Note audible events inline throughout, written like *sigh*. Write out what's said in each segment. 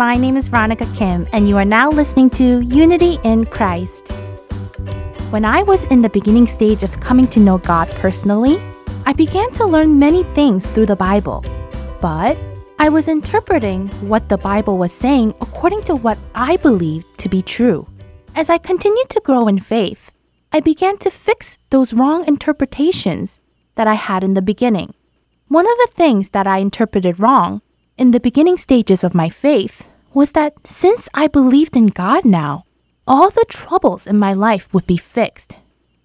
My name is Veronica Kim, and you are now listening to Unity in Christ. When I was in the beginning stage of coming to know God personally, I began to learn many things through the Bible. But I was interpreting what the Bible was saying according to what I believed to be true. As I continued to grow in faith, I began to fix those wrong interpretations that I had in the beginning. One of the things that I interpreted wrong in the beginning stages of my faith was that since I believed in God now, all the troubles in my life would be fixed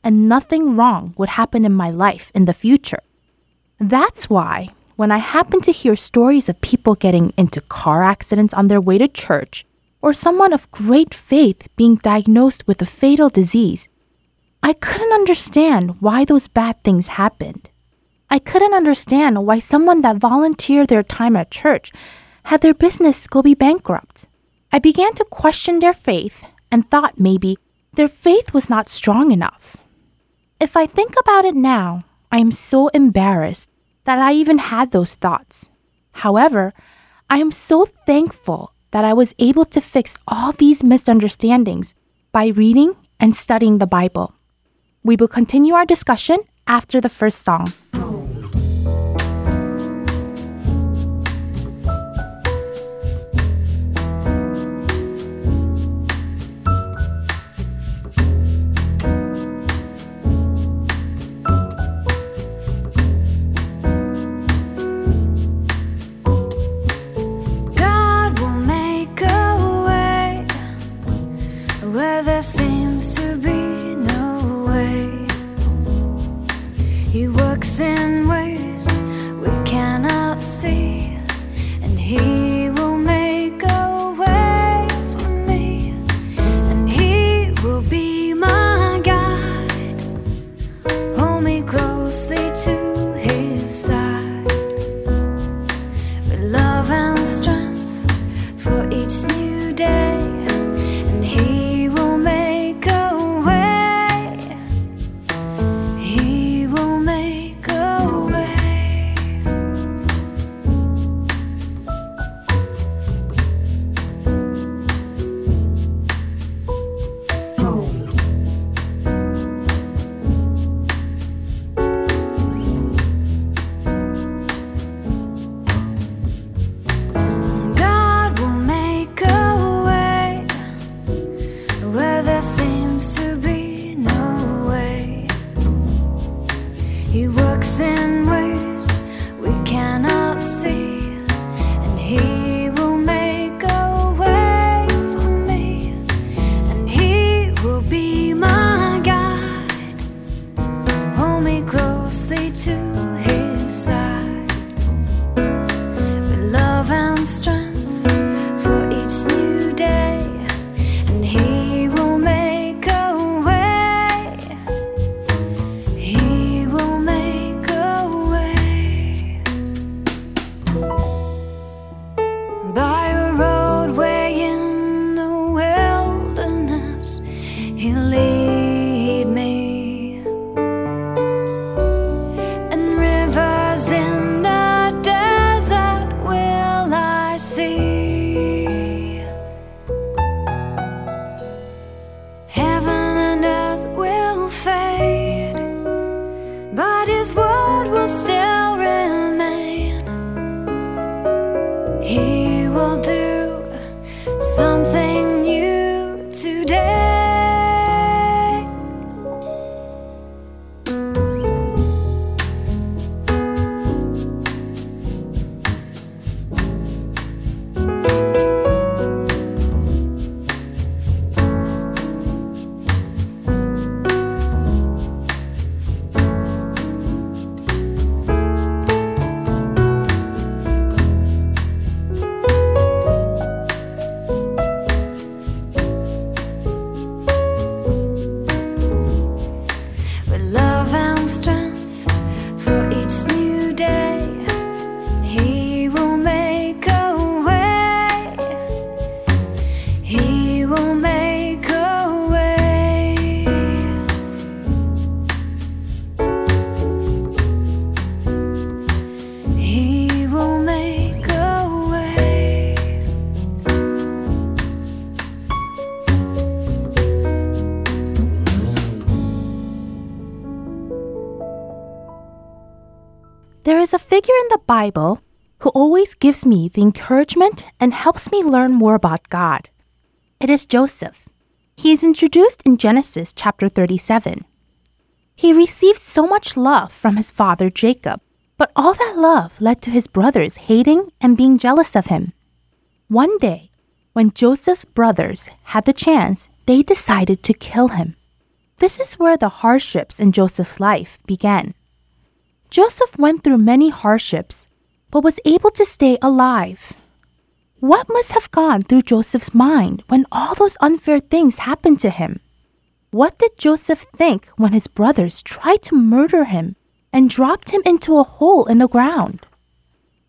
and nothing wrong would happen in my life in the future. That's why when I happen to hear stories of people getting into car accidents on their way to church, or someone of great faith being diagnosed with a fatal disease, I couldn't understand why those bad things happened. I couldn't understand why someone that volunteered their time at church had their business go be bankrupt. I began to question their faith and thought maybe their faith was not strong enough. If I think about it now, I am so embarrassed that I even had those thoughts. However, I am so thankful that I was able to fix all these misunderstandings by reading and studying the Bible. We will continue our discussion after the first song. Figure in the Bible who always gives me the encouragement and helps me learn more about God. It is Joseph. He is introduced in Genesis chapter 37. He received so much love from his father Jacob, but all that love led to his brothers hating and being jealous of him. One day, when Joseph's brothers had the chance, they decided to kill him. This is where the hardships in Joseph's life began. Joseph went through many hardships, but was able to stay alive. What must have gone through Joseph's mind when all those unfair things happened to him? What did Joseph think when his brothers tried to murder him and dropped him into a hole in the ground?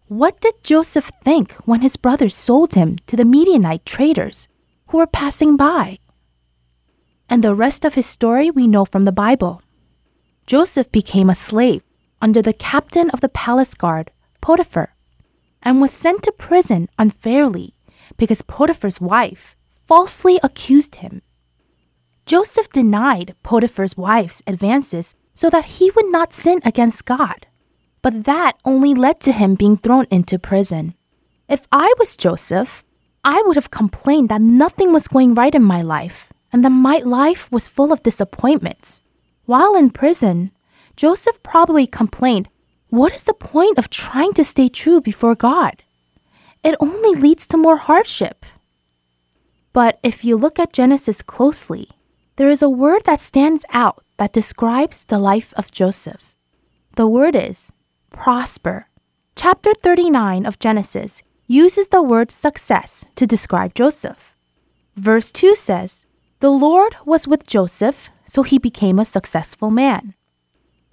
What did Joseph think when his brothers sold him to the Midianite traders who were passing by? And the rest of his story we know from the Bible. Joseph became a slave under the captain of the palace guard, Potiphar, and was sent to prison unfairly because Potiphar's wife falsely accused him. Joseph denied Potiphar's wife's advances so that he would not sin against God, but that only led to him being thrown into prison. If I was Joseph, I would have complained that nothing was going right in my life and that my life was full of disappointments. While in prison, Joseph probably complained, What is the point of trying to stay true before God? It only leads to more hardship. But if you look at Genesis closely, there is a word that stands out that describes the life of Joseph. The word is prosper. Chapter 39 of Genesis uses the word success to describe Joseph. Verse 2 says, The Lord was with Joseph, so he became a successful man.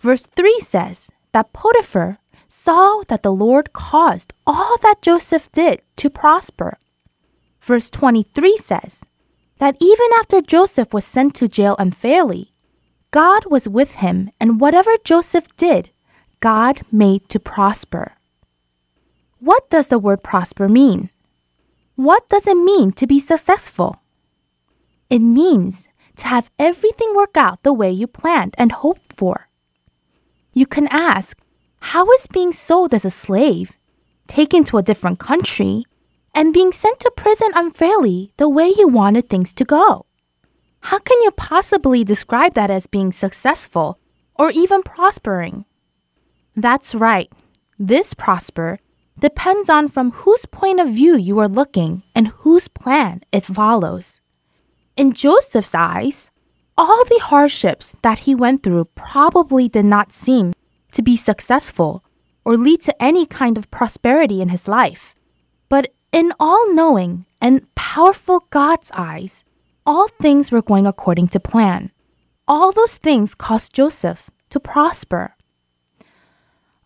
Verse 3 says that Potiphar saw that the Lord caused all that Joseph did to prosper. Verse 23 says that even after Joseph was sent to jail unfairly, God was with him, and whatever Joseph did, God made to prosper. What does the word prosper mean? What does it mean to be successful? It means to have everything work out the way you planned and hoped for. You can ask, how is being sold as a slave, taken to a different country, and being sent to prison unfairly the way you wanted things to go? How can you possibly describe that as being successful or even prospering? That's right. This prosper depends on from whose point of view you are looking and whose plan it follows. In Joseph's eyes, all the hardships that he went through probably did not seem to be successful or lead to any kind of prosperity in his life. But in all knowing and powerful God's eyes, all things were going according to plan. All those things caused Joseph to prosper.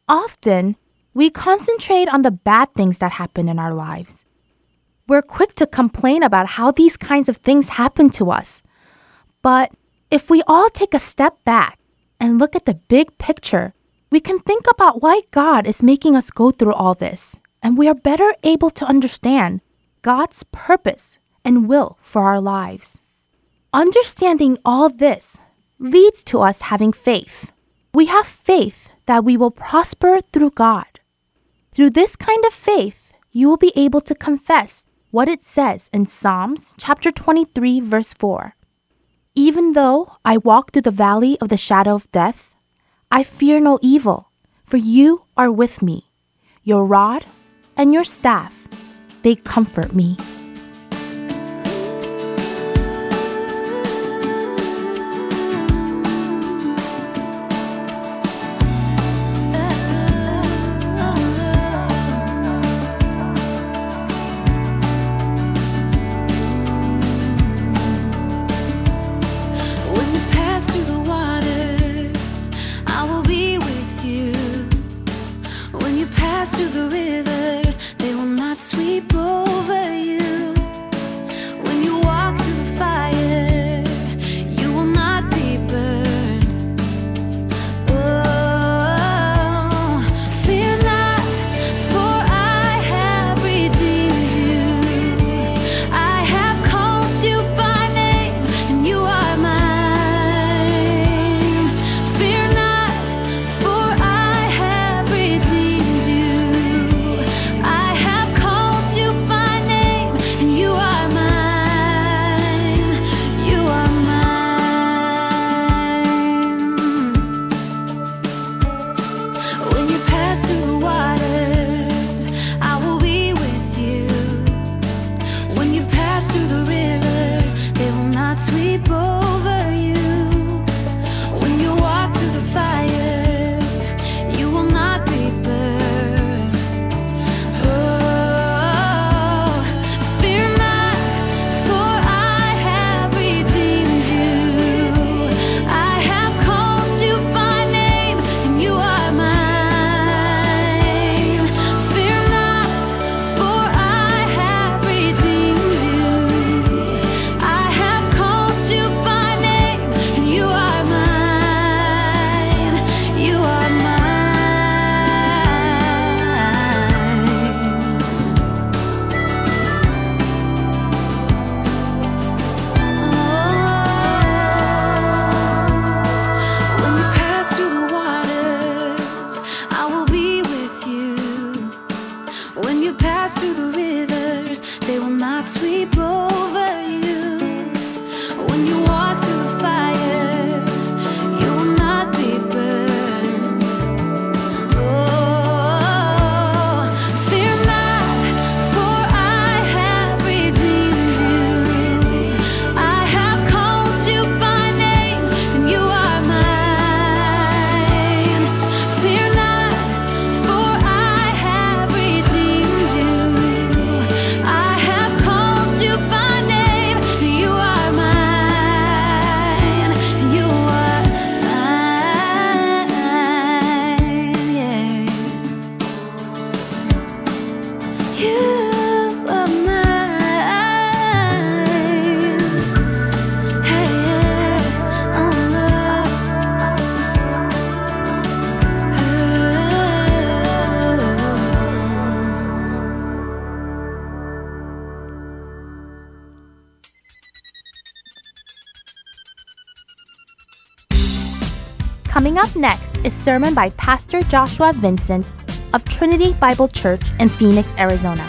Often, we concentrate on the bad things that happen in our lives. We're quick to complain about how these kinds of things happen to us. But if we all take a step back and look at the big picture, we can think about why God is making us go through all this, and we are better able to understand God's purpose and will for our lives. Understanding all this leads to us having faith. We have faith that we will prosper through God. Through this kind of faith, you will be able to confess what it says in Psalms chapter 23 verse 4. Even though I walk through the valley of the shadow of death, I fear no evil, for you are with me. Your rod and your staff, they comfort me. Sermon by Pastor Joshua Vincent of Trinity Bible Church in Phoenix, Arizona.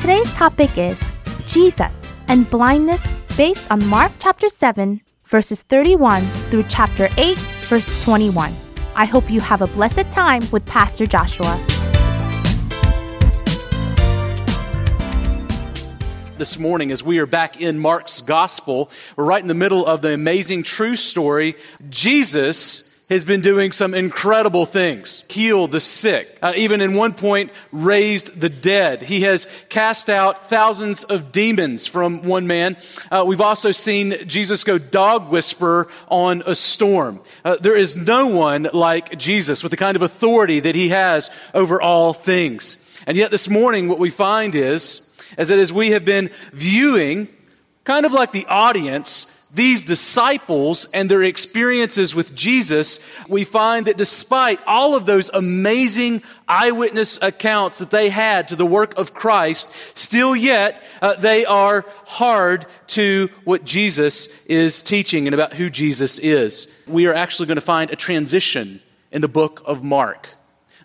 Today's topic is Jesus and blindness based on Mark chapter 7 verses 31 through chapter 8 verse 21. I hope you have a blessed time with Pastor Joshua. This morning as we are back in Mark's gospel. We're right in the middle of the amazing true story. Jesus has been doing some incredible things. Healed the sick. Uh, even in one point, raised the dead. He has cast out thousands of demons from one man. Uh, we've also seen Jesus go dog whisper on a storm. Uh, there is no one like Jesus with the kind of authority that he has over all things. And yet this morning, what we find is as we have been viewing, kind of like the audience, these disciples and their experiences with Jesus, we find that despite all of those amazing eyewitness accounts that they had to the work of Christ, still yet uh, they are hard to what Jesus is teaching and about who Jesus is. We are actually going to find a transition in the book of Mark.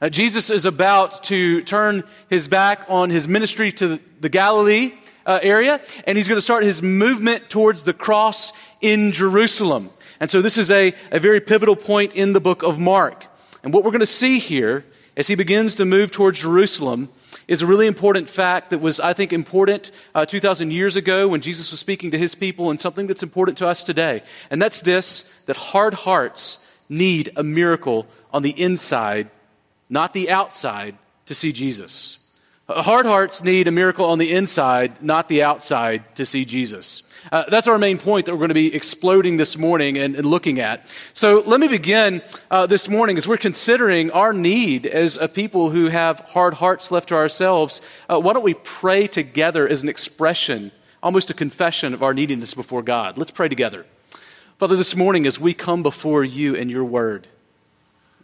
Uh, Jesus is about to turn his back on his ministry to the Galilee uh, area, and he's going to start his movement towards the cross in Jerusalem. And so this is a, a very pivotal point in the book of Mark. And what we're going to see here as he begins to move towards Jerusalem is a really important fact that was, I think, important uh, 2,000 years ago when Jesus was speaking to his people, and something that's important to us today. And that's this that hard hearts need a miracle on the inside not the outside, to see Jesus. Hard hearts need a miracle on the inside, not the outside, to see Jesus. Uh, that's our main point that we're going to be exploding this morning and, and looking at. So let me begin uh, this morning as we're considering our need as a people who have hard hearts left to ourselves. Uh, why don't we pray together as an expression, almost a confession of our neediness before God? Let's pray together. Father, this morning as we come before you and your word,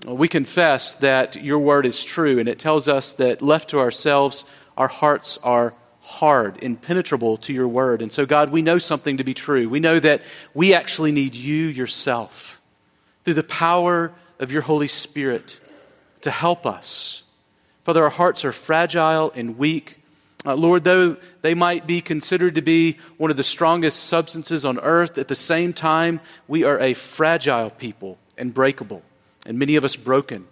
we confess that your word is true, and it tells us that left to ourselves, our hearts are hard, impenetrable to your word. And so, God, we know something to be true. We know that we actually need you yourself through the power of your Holy Spirit to help us. Father, our hearts are fragile and weak. Uh, Lord, though they might be considered to be one of the strongest substances on earth, at the same time, we are a fragile people and breakable and many of us broken.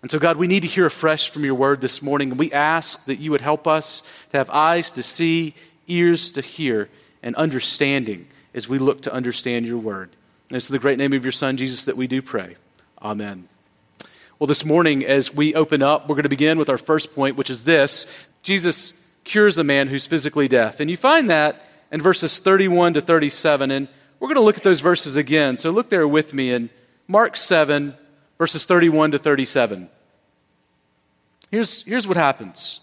And so, God, we need to hear afresh from your word this morning. And we ask that you would help us to have eyes to see, ears to hear, and understanding as we look to understand your word. And it's in the great name of your Son, Jesus, that we do pray. Amen. Well, this morning, as we open up, we're going to begin with our first point, which is this Jesus cures a man who's physically deaf. And you find that in verses 31 to 37. And we're going to look at those verses again. So look there with me in Mark 7, verses 31 to 37. Here's, here's what happens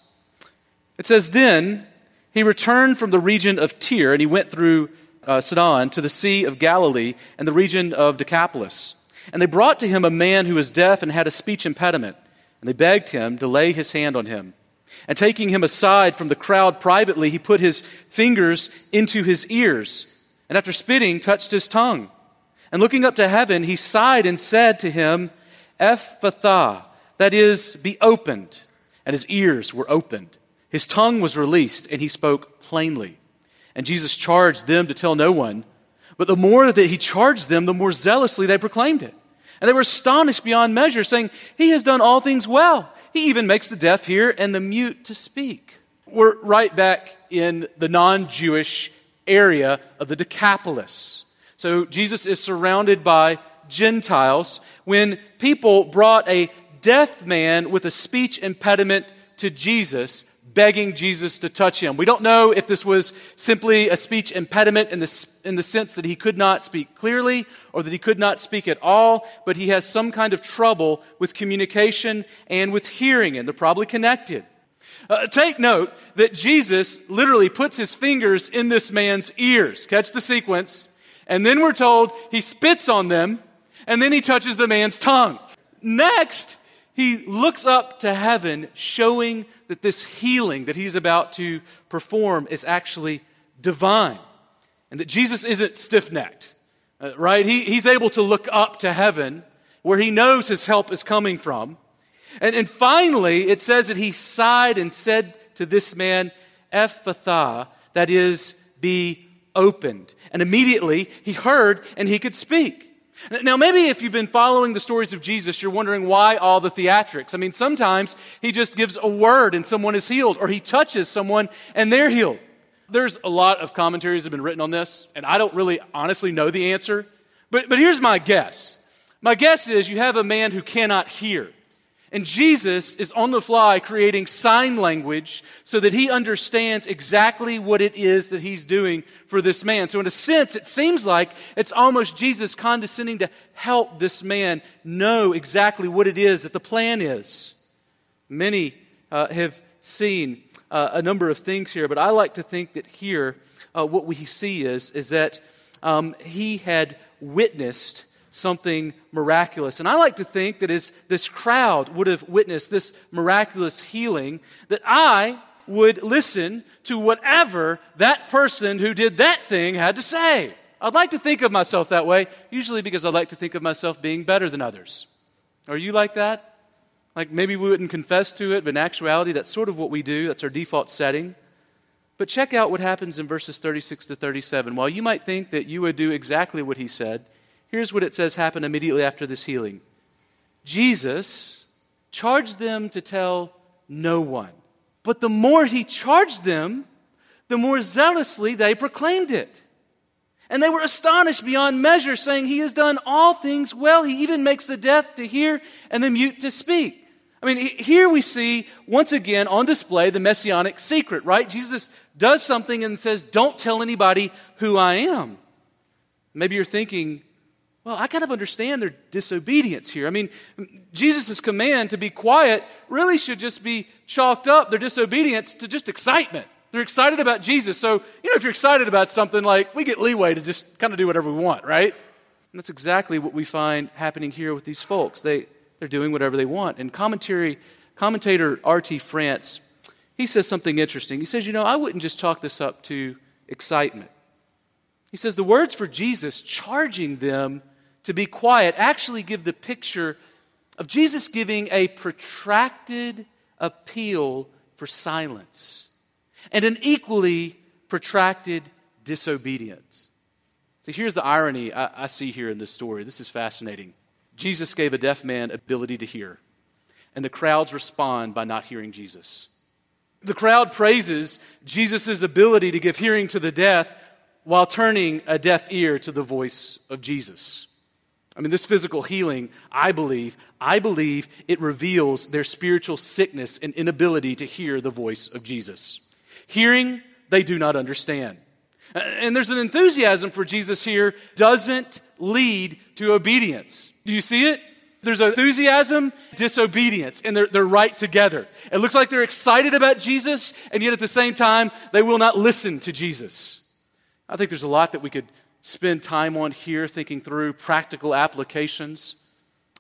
it says, Then he returned from the region of Tyre, and he went through uh, Sidon to the Sea of Galilee and the region of Decapolis. And they brought to him a man who was deaf and had a speech impediment, and they begged him to lay his hand on him. And taking him aside from the crowd privately, he put his fingers into his ears, and after spitting, touched his tongue. And looking up to heaven, he sighed and said to him, Ephphatha, that is, be opened. And his ears were opened. His tongue was released, and he spoke plainly. And Jesus charged them to tell no one. But the more that he charged them, the more zealously they proclaimed it. And they were astonished beyond measure, saying, He has done all things well. He even makes the deaf hear and the mute to speak. We're right back in the non Jewish area of the Decapolis. So Jesus is surrounded by Gentiles when people brought a deaf man with a speech impediment to Jesus, begging Jesus to touch him. We don't know if this was simply a speech impediment in the, in the sense that he could not speak clearly or that he could not speak at all, but he has some kind of trouble with communication and with hearing, and they're probably connected. Uh, take note that Jesus literally puts his fingers in this man's ears. Catch the sequence. And then we're told he spits on them and then he touches the man's tongue. Next, he looks up to heaven, showing that this healing that he's about to perform is actually divine and that Jesus isn't stiff necked. uh, right? He, he's able to look up to heaven where he knows his help is coming from. And, and finally, it says that he sighed and said to this man, Ephphatha, that is, be opened. And immediately he heard and he could speak. Now, maybe if you've been following the stories of Jesus, you're wondering why all the theatrics. I mean, sometimes he just gives a word and someone is healed, or he touches someone and they're healed. There's a lot of commentaries that have been written on this, and I don't really honestly know the answer. But, but here's my guess. My guess is you have a man who cannot hear. And Jesus is on the fly creating sign language so that he understands exactly what it is that he's doing for this man. So, in a sense, it seems like it's almost Jesus condescending to help this man know exactly what it is that the plan is. Many uh, have seen uh, a number of things here, but I like to think that here, uh, what we see is, is that um, he had witnessed something miraculous. And I like to think that as this crowd would have witnessed this miraculous healing, that I would listen to whatever that person who did that thing had to say. I'd like to think of myself that way, usually because I like to think of myself being better than others. Are you like that? Like maybe we wouldn't confess to it, but in actuality, that's sort of what we do. That's our default setting. But check out what happens in verses 36 to 37. While you might think that you would do exactly what he said, Here's what it says happened immediately after this healing Jesus charged them to tell no one. But the more he charged them, the more zealously they proclaimed it. And they were astonished beyond measure, saying, He has done all things well. He even makes the deaf to hear and the mute to speak. I mean, here we see once again on display the messianic secret, right? Jesus does something and says, Don't tell anybody who I am. Maybe you're thinking, well, I kind of understand their disobedience here. I mean, Jesus' command to be quiet really should just be chalked up, their disobedience, to just excitement. They're excited about Jesus. So, you know, if you're excited about something, like, we get leeway to just kind of do whatever we want, right? And that's exactly what we find happening here with these folks. They, they're doing whatever they want. And commentary, commentator R.T. France, he says something interesting. He says, you know, I wouldn't just chalk this up to excitement. He says the words for Jesus charging them to be quiet actually give the picture of Jesus giving a protracted appeal for silence and an equally protracted disobedience. So here's the irony I, I, see here in this story. This is fascinating. Jesus gave a deaf man ability to hear, and the crowds respond by not hearing Jesus. The crowd praises Jesus' ability to give hearing to the deaf while turning a deaf ear to the voice of Jesus. I mean, this physical healing, I believe, I believe it reveals their spiritual sickness and inability to hear the voice of Jesus. Hearing, they do not understand. And there's an enthusiasm for Jesus here, doesn't lead to obedience. Do you see it? There's enthusiasm, disobedience, and they're, they're right together. It looks like they're excited about Jesus, and yet at the same time, they will not listen to Jesus. I think there's a lot that we could spend time on here thinking through practical applications.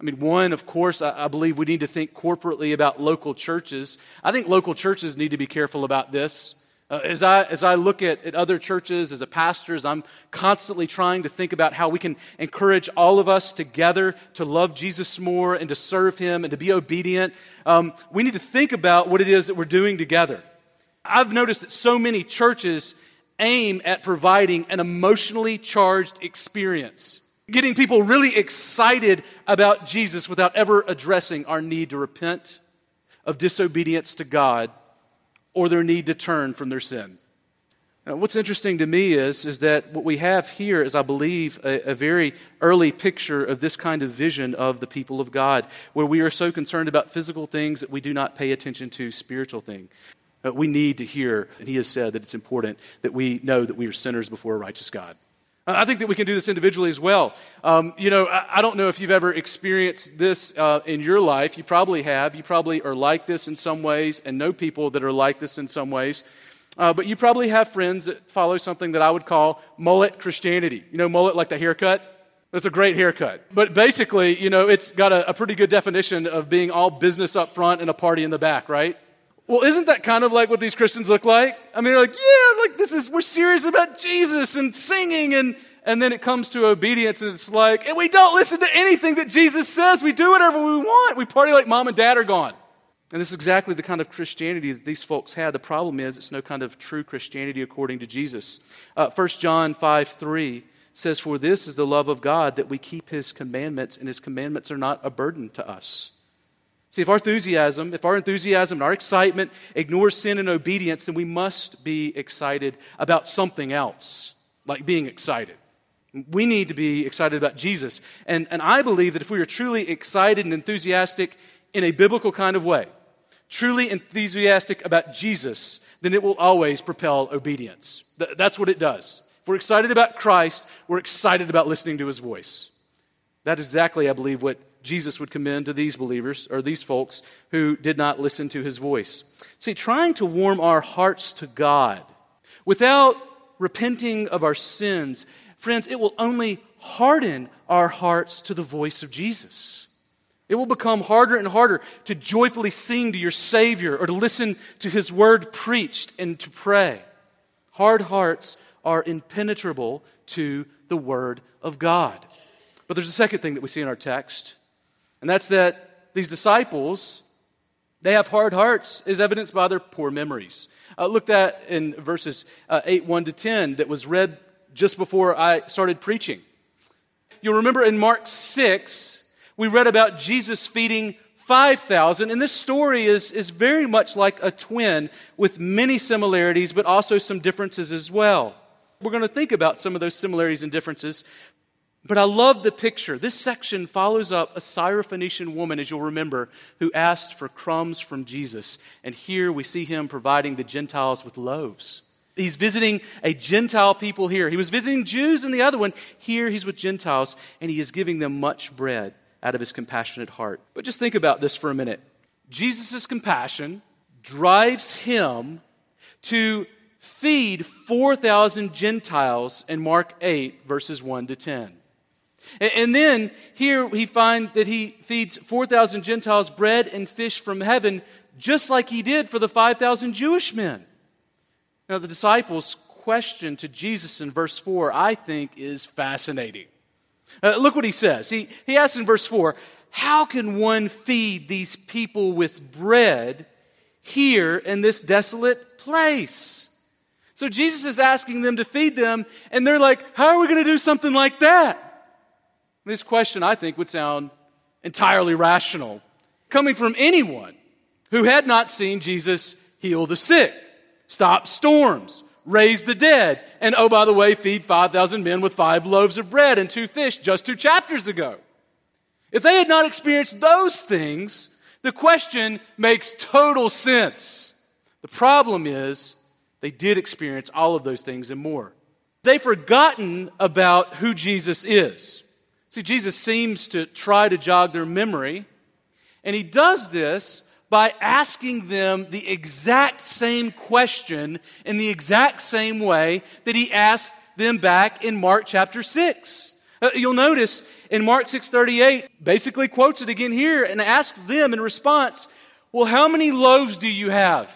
I mean, one, of course, I, believe we need to think corporately about local churches. I think local churches need to be careful about this. Uh, as, I, as I look at, at other churches, as a pastor, as I'm constantly trying to think about how we can encourage all of us together to love Jesus more and to serve Him and to be obedient, um, we need to think about what it is that we're doing together. I've noticed that so many churches aim at providing an emotionally charged experience, getting people really excited about Jesus without ever addressing our need to repent of disobedience to God or their need to turn from their sin. Now, what's interesting to me is, is that what we have here is, I believe, a, a, very early picture of this kind of vision of the people of God, where we are so concerned about physical things that we do not pay attention to spiritual things. Uh, we need to hear, and he has said that it's important that we know that we are sinners before a righteous God. I think that we can do this individually as well. Um, you know, I, I, don't know if you've ever experienced this uh, in your life. You probably have. You probably are like this in some ways and know people that are like this in some ways. Uh, but you probably have friends that follow something that I would call mullet Christianity. You know, mullet like the haircut? That's a great haircut. But basically, you know, it's got a, a pretty good definition of being all business up front and a party in the back, right? Well, isn't that kind of like what these Christians look like? I mean, they're like, yeah, like this is, we're serious about Jesus and singing and, and then it comes to obedience, and it's like, and we don't listen to anything that Jesus says. We do whatever we want. We party like mom and dad are gone. And this is exactly the kind of Christianity that these folks had. The problem is, it's no kind of true Christianity according to Jesus. Uh, 1 John 5 3 says, For this is the love of God, that we keep his commandments, and his commandments are not a burden to us. See, if our enthusiasm, if our enthusiasm and our excitement ignores sin and obedience, then we must be excited about something else, like being excited. We need to be excited about Jesus. And, and I believe that if we are truly excited and enthusiastic in a biblical kind of way, truly enthusiastic about Jesus, then it will always propel obedience. Th- that's what it does. If we're excited about Christ, we're excited about listening to his voice. That is exactly, I believe, what Jesus would commend to these believers or these folks who did not listen to his voice. See, trying to warm our hearts to God without repenting of our sins, friends, it will only harden our hearts to the voice of Jesus. It will become harder and harder to joyfully sing to your Savior or to listen to His word preached and to pray. Hard hearts are impenetrable to the Word of God. But there's a second thing that we see in our text, and that's that these disciples, they have hard hearts, is evidenced by their poor memories. Uh, look at in verses uh, 8, 1 to 10 that was read just before I started preaching. You'll remember in Mark 6, we read about Jesus feeding 5,000, and this story is, is very much like a twin with many similarities, but also some differences as well. We're going to think about some of those similarities and differences, but I love the picture. This section follows up a Syrophoenician woman, as you'll remember, who asked for crumbs from Jesus. And here we see him providing the Gentiles with loaves. He's visiting a Gentile people here. He was visiting Jews in the other one. Here he's with Gentiles, and he is giving them much bread out of his compassionate heart. But just think about this for a minute. Jesus' compassion drives him to feed 4,000 Gentiles in Mark 8, verses 1 to 10. And then here he finds that he feeds 4,000 Gentiles bread and fish from heaven, just like he did for the 5,000 Jewish men. Now, the disciples' question to Jesus in verse 4, I think, is fascinating. Uh, look what he says. He, he asks in verse 4 How can one feed these people with bread here in this desolate place? So Jesus is asking them to feed them, and they're like, How are we going to do something like that? This question, I think, would sound entirely rational, coming from anyone who had not seen Jesus heal the sick stop storms, raise the dead, and oh, by the way, feed 5,000 men with five loaves of bread and two fish just two chapters ago. If they had not experienced those things, the question makes total sense. The problem is they did experience all of those things and more. They've forgotten about who Jesus is. See, Jesus seems to try to jog their memory, and he does this by asking them the exact same question in the exact same way that he asked them back in Mark chapter 6. Uh, you'll notice in Mark 6:38 basically quotes it again here and asks them in response, "Well, how many loaves do you have?"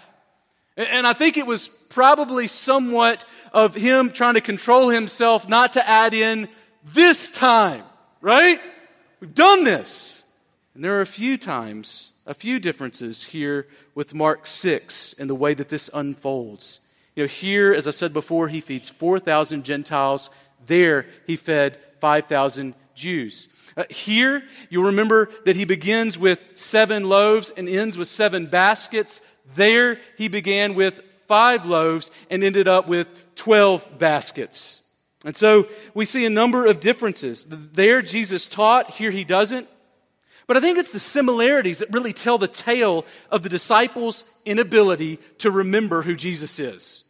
And I think it was probably somewhat of him trying to control himself not to add in this time, right? We've done this. And there are a few times a few differences here with Mark 6 and the way that this unfolds. You know, here, as I said before, he feeds 4,000 Gentiles. There, he fed 5,000 Jews. Uh, here, you'll remember that he begins with seven loaves and ends with seven baskets. There, he began with five loaves and ended up with 12 baskets. And so we see a number of differences. There, Jesus taught, here, he doesn't. But I think it's the similarities that really tell the tale of the disciples' inability to remember who Jesus is.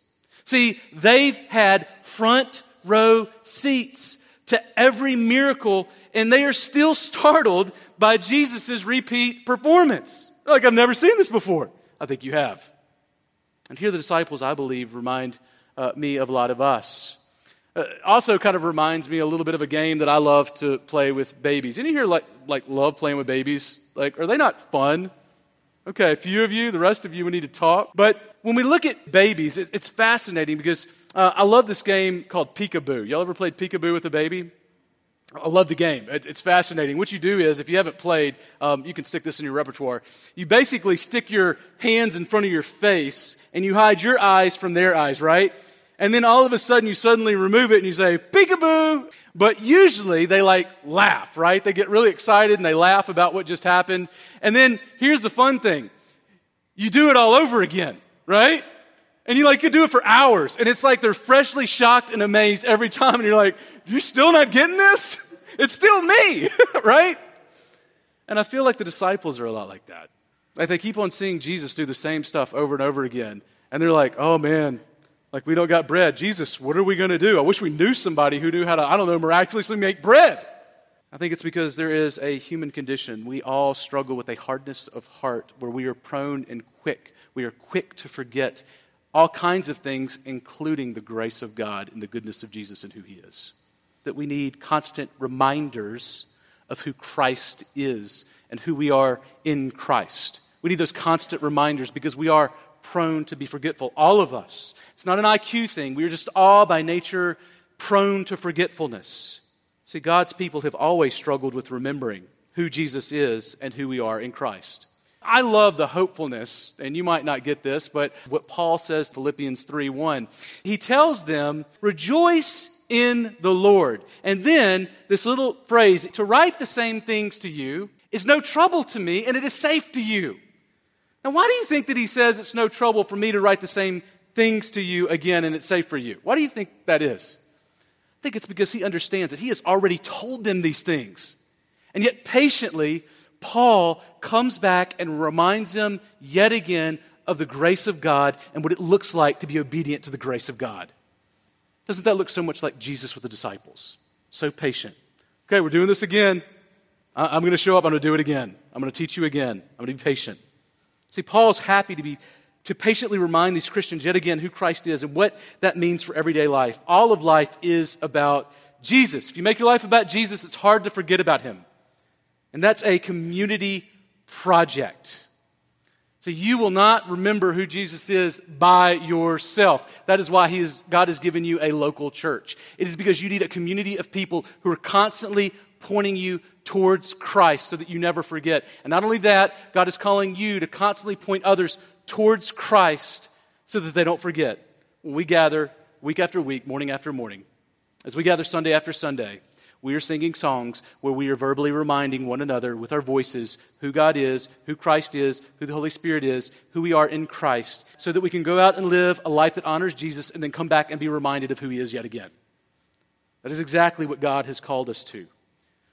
See, they've had front row seats to every miracle, and they are still startled by Jesus' repeat performance. Like, I've never seen this before. I think you have. And here the disciples, I believe, remind uh, me of a lot of us. Uh, also, kind of reminds me a little bit of a game that I love to play with babies. Any here like like love playing with babies? Like, are they not fun? Okay, a few of you, the rest of you, we need to talk. But when we look at babies, it- it's fascinating because uh, I love this game called Peekaboo. Y'all ever played Peekaboo with a baby? I love the game. It- It's fascinating. What you do is, if you haven't played, um, you can stick this in your repertoire. You basically stick your hands in front of your face and you hide your eyes from their eyes, right? And then all of a sudden you suddenly remove it and you say, peekaboo. But usually they like laugh, right? They get really excited and they laugh about what just happened. And then here's the fun thing you do it all over again, right? And you like you do it for hours, and it's like they're freshly shocked and amazed every time, and you're like, "You're still not getting this? *laughs* It's still me, *laughs* right?" And I feel like the disciples are a lot like that. Like they keep on seeing Jesus do the same stuff over and over again, and they're like, "Oh man, like we don't got bread. Jesus, what are we going to do? I wish we knew somebody who knew how to, I don't know, miraculously make bread." I think it's because there is a human condition. We all struggle with a hardness of heart where we are prone and quick. We are quick to forget all kinds of things, including the grace of God and the goodness of Jesus and who He is. That we need constant reminders of who Christ is and who we are in Christ. We need those constant reminders because we are prone to be forgetful. All of us. It's not an IQ thing. We are just all by nature prone to forgetfulness. See, God's people have always struggled with remembering who Jesus is and who we are in Christ. I love the hopefulness, and you might not get this, but what Paul says, Philippians 3 1. He tells them, Rejoice in the Lord. And then this little phrase, to write the same things to you is no trouble to me, and it is safe to you. Now, why do you think that he says it's no trouble for me to write the same things to you again and it's safe for you? Why do you think that is? I think it's because he understands that he has already told them these things. And yet, patiently, Paul comes back and reminds them yet again of the grace of God and what it looks like to be obedient to the grace of God. Doesn't that look so much like Jesus with the disciples? So patient. Okay, we're doing this again. I'm going to show up. I'm going to do it again. I'm going to teach you again. I'm going to be patient. See, Paul's happy to be to patiently remind these Christians yet again who Christ is and what that means for everyday life. All of life is about Jesus. If you make your life about Jesus, it's hard to forget about him. And that's a community project. So you will not remember who Jesus is by yourself. That is why is, God has given you a local church. It is because you need a community of people who are constantly pointing you towards Christ so that you never forget. And not only that, God is calling you to constantly point others towards Christ so that they don't forget. When we gather week after week, morning after morning, as we gather Sunday after Sunday, we are singing songs where we are verbally reminding one another with our voices who God is, who Christ is, who the Holy Spirit is, who we are in Christ, so that we can go out and live a life that honors Jesus and then come back and be reminded of who He is yet again. That is exactly what God has called us to.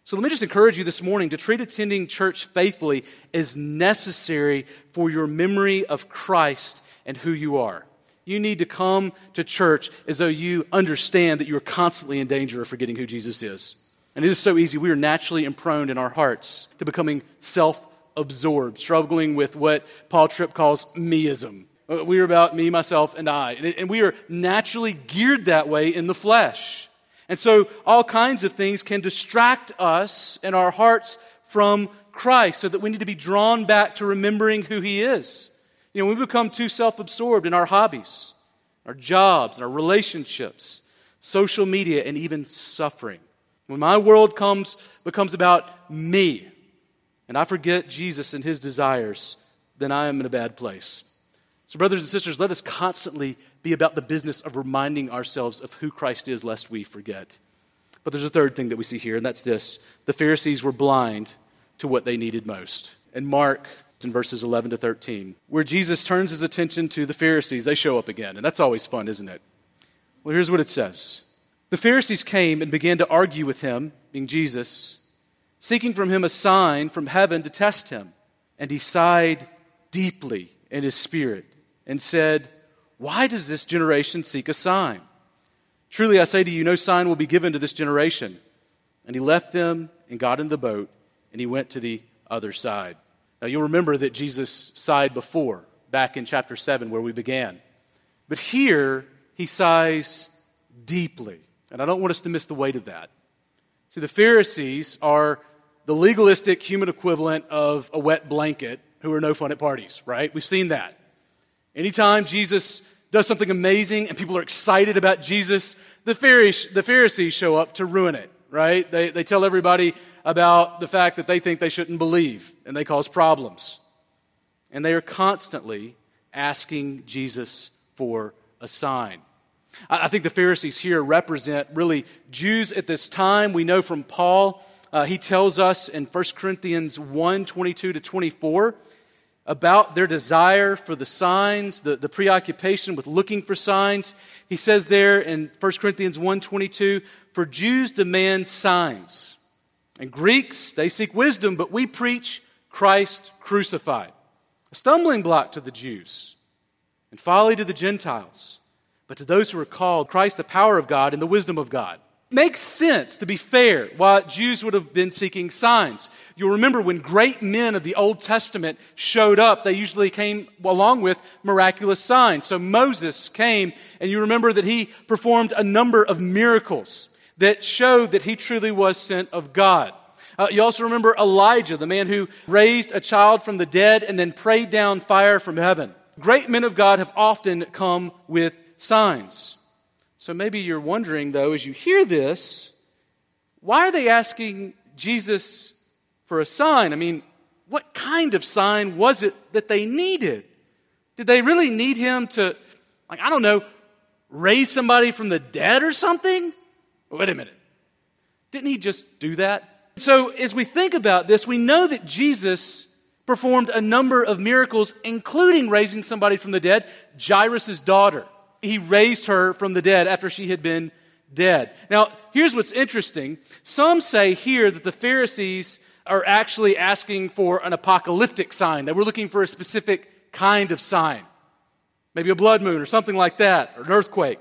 So let me just encourage you this morning to treat attending church faithfully as necessary for your memory of Christ and who you are. You need to come to church as though you understand that you are constantly in danger of forgetting who Jesus is. And it is so easy. We are naturally and prone in our hearts to becoming self absorbed, struggling with what Paul Tripp calls meism. Uh, We are about me, myself, and I. And we are naturally geared that way in the flesh. And so all kinds of things can distract us and our hearts from Christ so that we need to be drawn back to remembering who He is. You know, we become too self absorbed in our hobbies, our jobs, our relationships, social media, and even suffering. When my world comes, becomes about me, and I forget Jesus and His desires, then I am in a bad place. So, brothers and sisters, let us constantly be about the business of reminding ourselves of who Christ is, lest we forget. But there's a third thing that we see here, and that's this the Pharisees were blind to what they needed most. And Mark, in verses 11 to 13, where Jesus turns his attention to the Pharisees, they show up again, and that's always fun, isn't it? Well, here's what it says The Pharisees came and began to argue with him, being Jesus, seeking from him a sign from heaven to test him. And he sighed deeply in his spirit and said, Why does this generation seek a sign? Truly I say to you, no sign will be given to this generation. And he left them and got in the boat, and he went to the other side. Now you'll remember that Jesus sighed before, back in chapter 7, where we began. But here, he sighs deeply. And I don't want us to miss the weight of that. See, the Pharisees are the legalistic human equivalent of a wet blanket who are no fun at parties, right? We've seen that. Anytime Jesus does something amazing and people are excited about Jesus, the Pharisees, the Pharisees show up to ruin it, right? They, they tell everybody about the fact that they think they shouldn't believe and they cause problems. And they are constantly asking Jesus for a sign. I think the Pharisees here represent really Jews at this time. We know from Paul, uh, he tells us in 1 Corinthians 1 22 to 24 about their desire for the signs, the, the preoccupation with looking for signs. He says there in 1 Corinthians 1:22, "For Jews demand signs, and Greeks they seek wisdom, but we preach Christ crucified, a stumbling block to the Jews, and folly to the Gentiles, but to those who are called, Christ the power of God and the wisdom of God." Makes sense, to be fair, why Jews would have been seeking signs. You'll remember when great men of the Old Testament showed up, they usually came along with miraculous signs. So Moses came, and you remember that he performed a number of miracles that showed that he truly was sent of God. Uh, you also remember Elijah, the man who raised a child from the dead and then prayed down fire from heaven. Great men of God have often come with signs. So maybe you're wondering, though, as you hear this, why are they asking Jesus for a sign? I mean, what kind of sign was it that they needed? Did they really need him to, like, I don't know, raise somebody from the dead or something? Wait a minute. Didn't he just do that? So, as we think about this, we know that Jesus performed a number of miracles, including raising somebody from the dead, Jairus' daughter he raised her from the dead after she had been dead. Now, here's what's interesting. Some say here that the Pharisees are actually asking for an apocalyptic sign, that we're looking for a specific kind of sign. Maybe a blood moon or something like that, or an earthquake.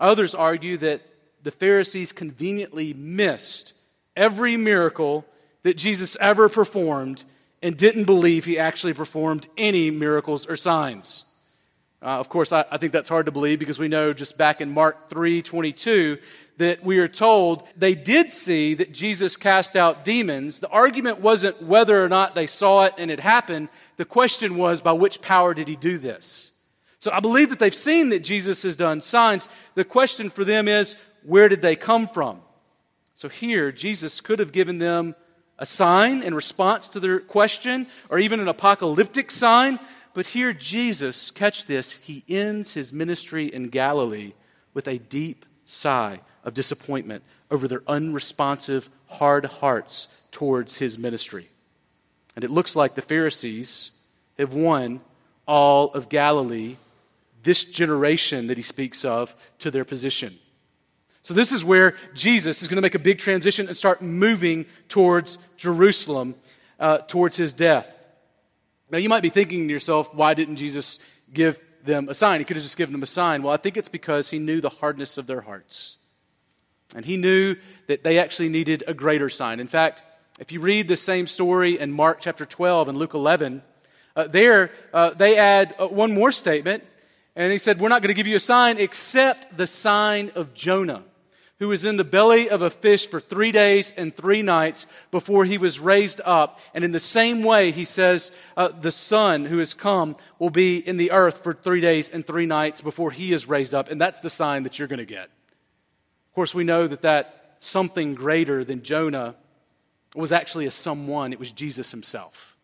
Others argue that the Pharisees conveniently missed every miracle that Jesus ever performed and didn't believe he actually performed any miracles or signs. Uh, of course, I, I, think that's hard to believe because we know just back in Mark 3 22 that we are told they did see that Jesus cast out demons. The argument wasn't whether or not they saw it and it happened. The question was, by which power did he do this? So I believe that they've seen that Jesus has done signs. The question for them is, where did they come from? So here, Jesus could have given them a sign in response to their question, or even an apocalyptic sign. But here, Jesus, catch this, he ends his ministry in Galilee with a deep sigh of disappointment over their unresponsive, hard hearts towards his ministry. And it looks like the Pharisees have won all of Galilee, this generation that he speaks of, to their position. So, this is where Jesus is going to make a big transition and start moving towards Jerusalem, uh, towards his death. Now, you might be thinking to yourself, why didn't Jesus give them a sign? He could have just given them a sign. Well, I think it's because he knew the hardness of their hearts. And he knew that they actually needed a greater sign. In fact, if you read the same story in Mark chapter 12 and Luke 11, uh, there uh, they add uh, one more statement. And he said, We're not going to give you a sign except the sign of Jonah who was in the belly of a fish for three days and three nights before he was raised up. And in the same way, he says, uh, the Son who has come will be in the earth for three days and three nights before he is raised up. And that's the sign that you're going to get. Of course, we know that that something greater than Jonah was actually a someone, it was Jesus himself.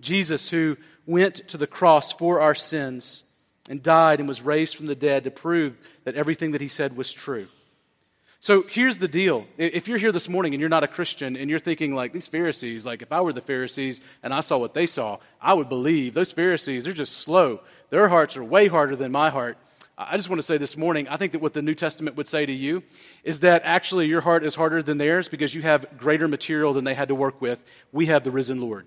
Jesus, who went to the cross for our sins and died and was raised from the dead to prove that everything that he said was true. So here's the deal. If you're here this morning and you're not a Christian and you're thinking, like, these Pharisees, like, if I were the Pharisees and I saw what they saw, I would believe. Those Pharisees, they're just slow. Their hearts are way harder than my heart. I just want to say this morning, I think that what the New Testament would say to you is that actually your heart is harder than theirs because you have greater material than they had to work with. We have the risen Lord.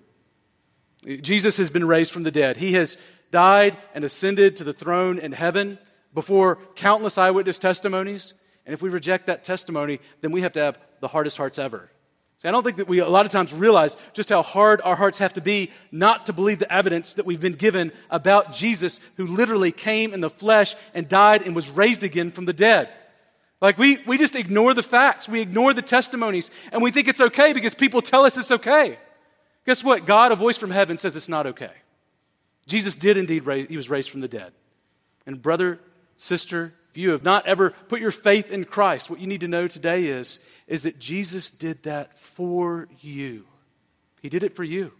Jesus has been raised from the dead. He has died and ascended to the throne in heaven before countless eyewitness testimonies. And if we reject that testimony, then we have to have the hardest hearts ever. See, I don't think that we a lot of times realize just how hard our hearts have to be not to believe the evidence that we've been given about Jesus, who literally came in the flesh and died and was raised again from the dead. Like, we, we just ignore the facts, we ignore the testimonies, and we think it's okay because people tell us it's okay. Guess what? God, a voice from heaven, says it's not okay. Jesus did indeed raise, he was raised from the dead. And, brother, sister, if you have not ever put your faith in Christ, what you need to know today is, is that Jesus did that for you. He did it for you.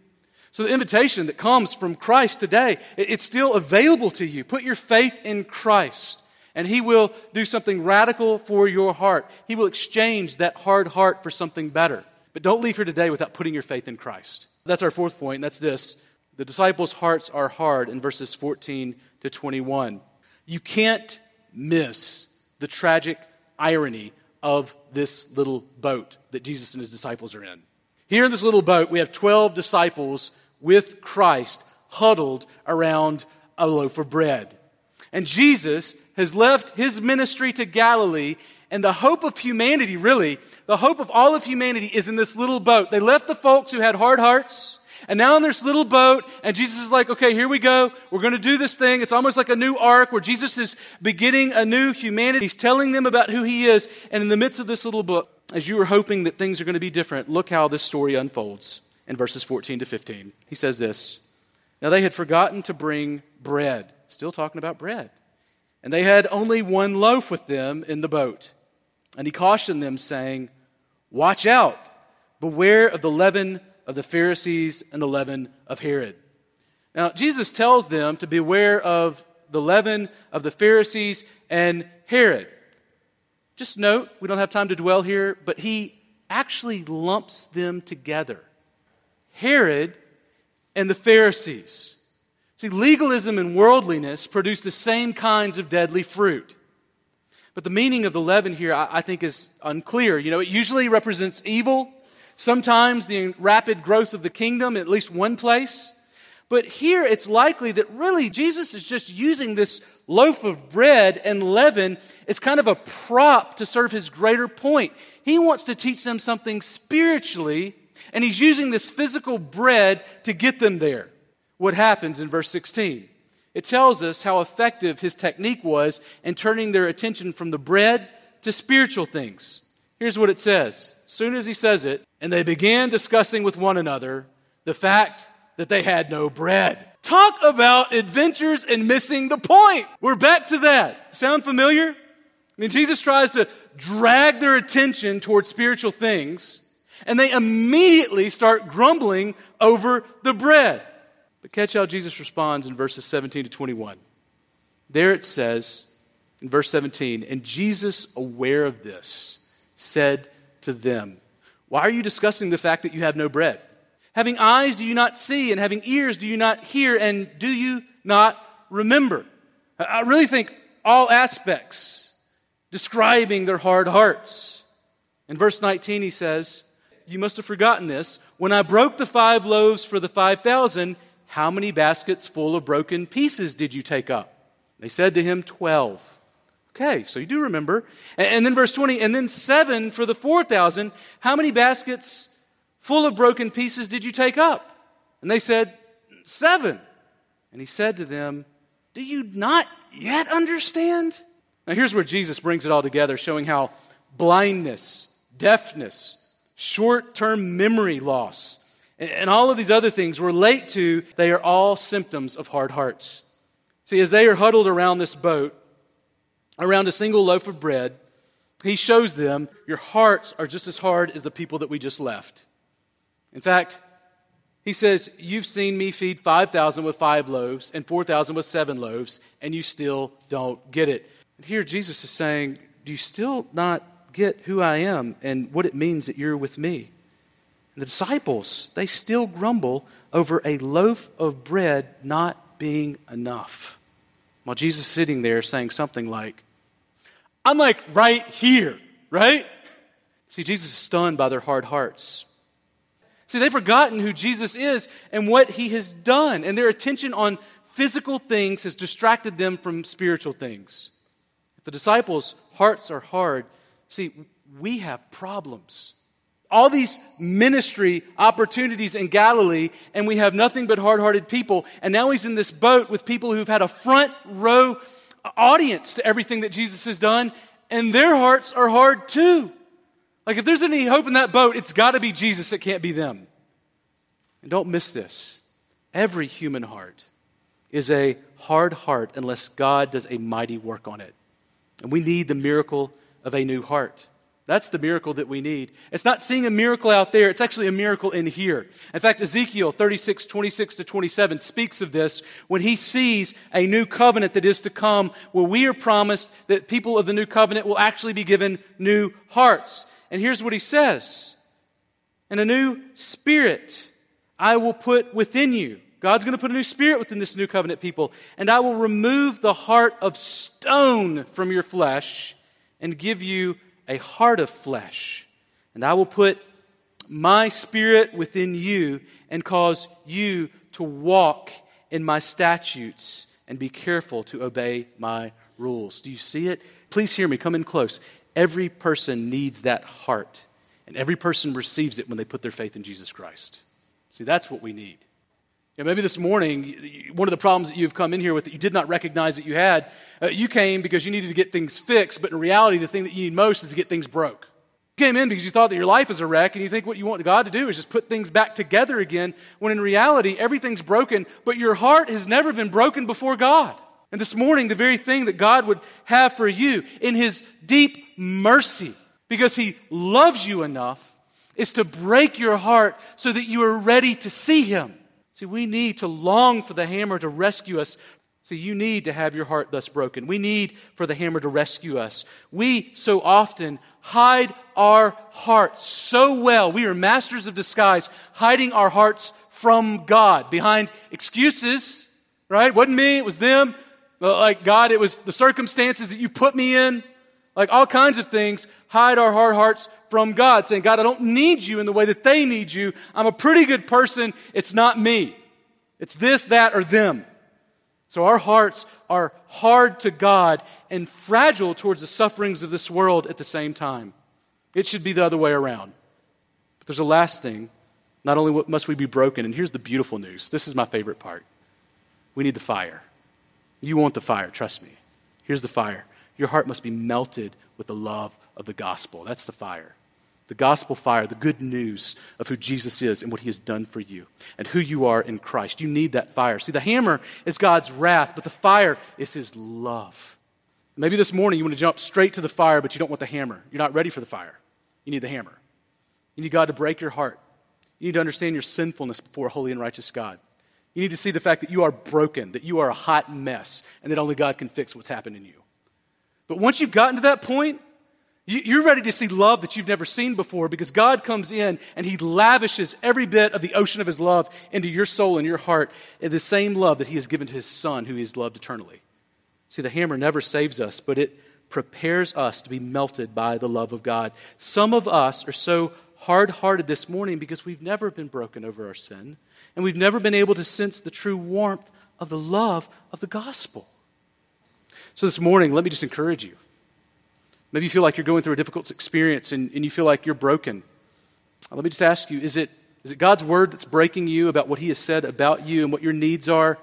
So the invitation that comes from Christ today, it's still available to you. Put your faith in Christ, and He will do something radical for your heart. He will exchange that hard heart for something better. But don't leave here today without putting your faith in Christ. That's our fourth point. That's this. The disciples' hearts are hard in verses 14 to 21. You can't miss the tragic irony of this little boat that Jesus and his disciples are in. Here in this little boat, we have 12 disciples with Christ huddled around a loaf of bread. And Jesus has left his ministry to Galilee, and the hope of humanity, really, the hope of all of humanity is in this little boat. They left the folks who had hard hearts, and now in this little boat, and Jesus is like, okay, here we go. We're going to do this thing. It's almost like a new ark where Jesus is beginning a new humanity. He's telling them about who he is. And in the midst of this little book, as you are hoping that things are going to be different, look how this story unfolds in verses 14 to 15. He says this Now they had forgotten to bring bread. Still talking about bread. And they had only one loaf with them in the boat. And he cautioned them, saying, Watch out, beware of the leaven of the Pharisees and the leaven of Herod. Now, Jesus tells them to beware of the leaven of the Pharisees and Herod. Just note, we don't have time to dwell here, but he actually lumps them together Herod and the Pharisees. See, legalism and worldliness produce the same kinds of deadly fruit. But the meaning of the leaven here, I, think, is unclear. You know, it usually represents evil, sometimes the rapid growth of the kingdom at least one place. But here it's likely that really Jesus is just using this loaf of bread and leaven as kind of a prop to serve his greater point. He wants to teach them something spiritually, and he's using this physical bread to get them there. What happens in verse 16? It tells us how effective his technique was in turning their attention from the bread to spiritual things. Here's what it says. Soon as he says it, and they began discussing with one another the fact that they had no bread. Talk about adventures and missing the point. We're back to that. Sound familiar? I mean, Jesus tries to drag their attention towards spiritual things, and they immediately start grumbling over the bread. But catch how Jesus responds in verses 17 to 21. There it says, in verse 17, and Jesus, aware of this, said to them, Why are you discussing the fact that you have no bread? Having eyes, do you not see? And having ears, do you not hear? And do you not remember? I really think all aspects describing their hard hearts. In verse 19, he says, You must have forgotten this. When I broke the five loaves for the 5,000, how many baskets full of broken pieces did you take up? They said to him, Twelve. Okay, so you do remember. And, then verse 20, and then seven for the 4,000. How many baskets full of broken pieces did you take up? And they said, Seven. And he said to them, Do you not yet understand? Now here's where Jesus brings it all together, showing how blindness, deafness, short term memory loss, and all of these other things relate to, they are all symptoms of hard hearts. See, as they are huddled around this boat, around a single loaf of bread, he shows them your hearts are just as hard as the people that we just left. In fact, he says, You've seen me feed 5,000 with five loaves and 4,000 with seven loaves, and you still don't get it. And here Jesus is saying, Do you still not get who I am and what it means that you're with me? The disciples, they still grumble over a loaf of bread not being enough. While Jesus is sitting there saying something like, I'm like right here, right? See, Jesus is stunned by their hard hearts. See, they've forgotten who Jesus is and what he has done, and their attention on physical things has distracted them from spiritual things. If the disciples' hearts are hard, see, we have problems all these ministry opportunities in Galilee, and we have nothing but hard hearted people. And now he's in this boat with people who've had a front row audience to everything that Jesus has done, and their hearts are hard too. Like, if there's any hope in that boat, it's got to be Jesus, it can't be them. And don't miss this every human heart is a hard heart unless God does a mighty work on it. And we need the miracle of a new heart. That's the miracle that we need. It's not seeing a miracle out there, it's actually a miracle in here. In fact, Ezekiel 36, 26 to 27 speaks of this when he sees a new covenant that is to come, where we are promised that people of the new covenant will actually be given new hearts. And here's what he says And a new spirit I will put within you. God's going to put a new spirit within this new covenant people, and I will remove the heart of stone from your flesh and give you a heart of flesh. And I will put my spirit within you and cause you to walk in my statutes and be careful to obey my rules. Do you see it? Please hear me. Come in close. Every person needs that heart, and every person receives it when they put their faith in Jesus Christ. See, that's what we need. Maybe this morning, one of the problems that you've come in here with that you did not recognize that you had, uh, you came because you needed to get things fixed, but in reality, the thing that you need most is to get things broke. You came in because you thought that your life is a wreck, and you think what you want God to do is just put things back together again, when in reality, everything's broken, but your heart has never been broken before God. And this morning, the very thing that God would have for you in His deep mercy, because He loves you enough, is to break your heart so that you are ready to see Him. See, we need to long for the hammer to rescue us. See, you need to have your heart thus broken. We need for the hammer to rescue us. We so often hide our hearts so well. We are masters of disguise, hiding our hearts from God behind excuses, right? Wasn't me, it was them. Like, God, it was the circumstances that you put me in. Like, all kinds of things hide our hard hearts from God, saying, God, I don't need you in the way that they need you. I'm a pretty good person. It's not me. It's this, that, or them. So our hearts are hard to God and fragile towards the sufferings of this world at the same time. It should be the other way around. But there's a last thing. Not only must we be broken, and here's the beautiful news. This is my favorite part. We need the fire. You want the fire, trust me. Here's the fire. Your heart must be melted with the love of the gospel. That's the fire the gospel fire, the good news of who Jesus is and what he has done for you and who you are in Christ. You need that fire. See, the hammer is God's wrath, but the fire is his love. Maybe this morning you want to jump straight to the fire, but you don't want the hammer. You're not ready for the fire. You need the hammer. You need God to break your heart. You need to understand your sinfulness before a holy and righteous God. You need to see the fact that you are broken, that you are a hot mess, and that only God can fix what's happened in you. But once you've gotten to that point, you're ready to see love that you've never seen before because God comes in and He lavishes every bit of the ocean of His love into your soul and your heart in the same love that He has given to His Son, who He has loved eternally. See, the hammer never saves us, but it prepares us to be melted by the love of God. Some of us are so hard hearted this morning because we've never been broken over our sin, and we've never been able to sense the true warmth of the love of the gospel. So this morning, let me just encourage you. Maybe you feel like you're going through a difficult experience and, and you feel like you're broken. Uh, let me just ask you is it, is it God's word that's breaking you about what He has said about you and what your needs are?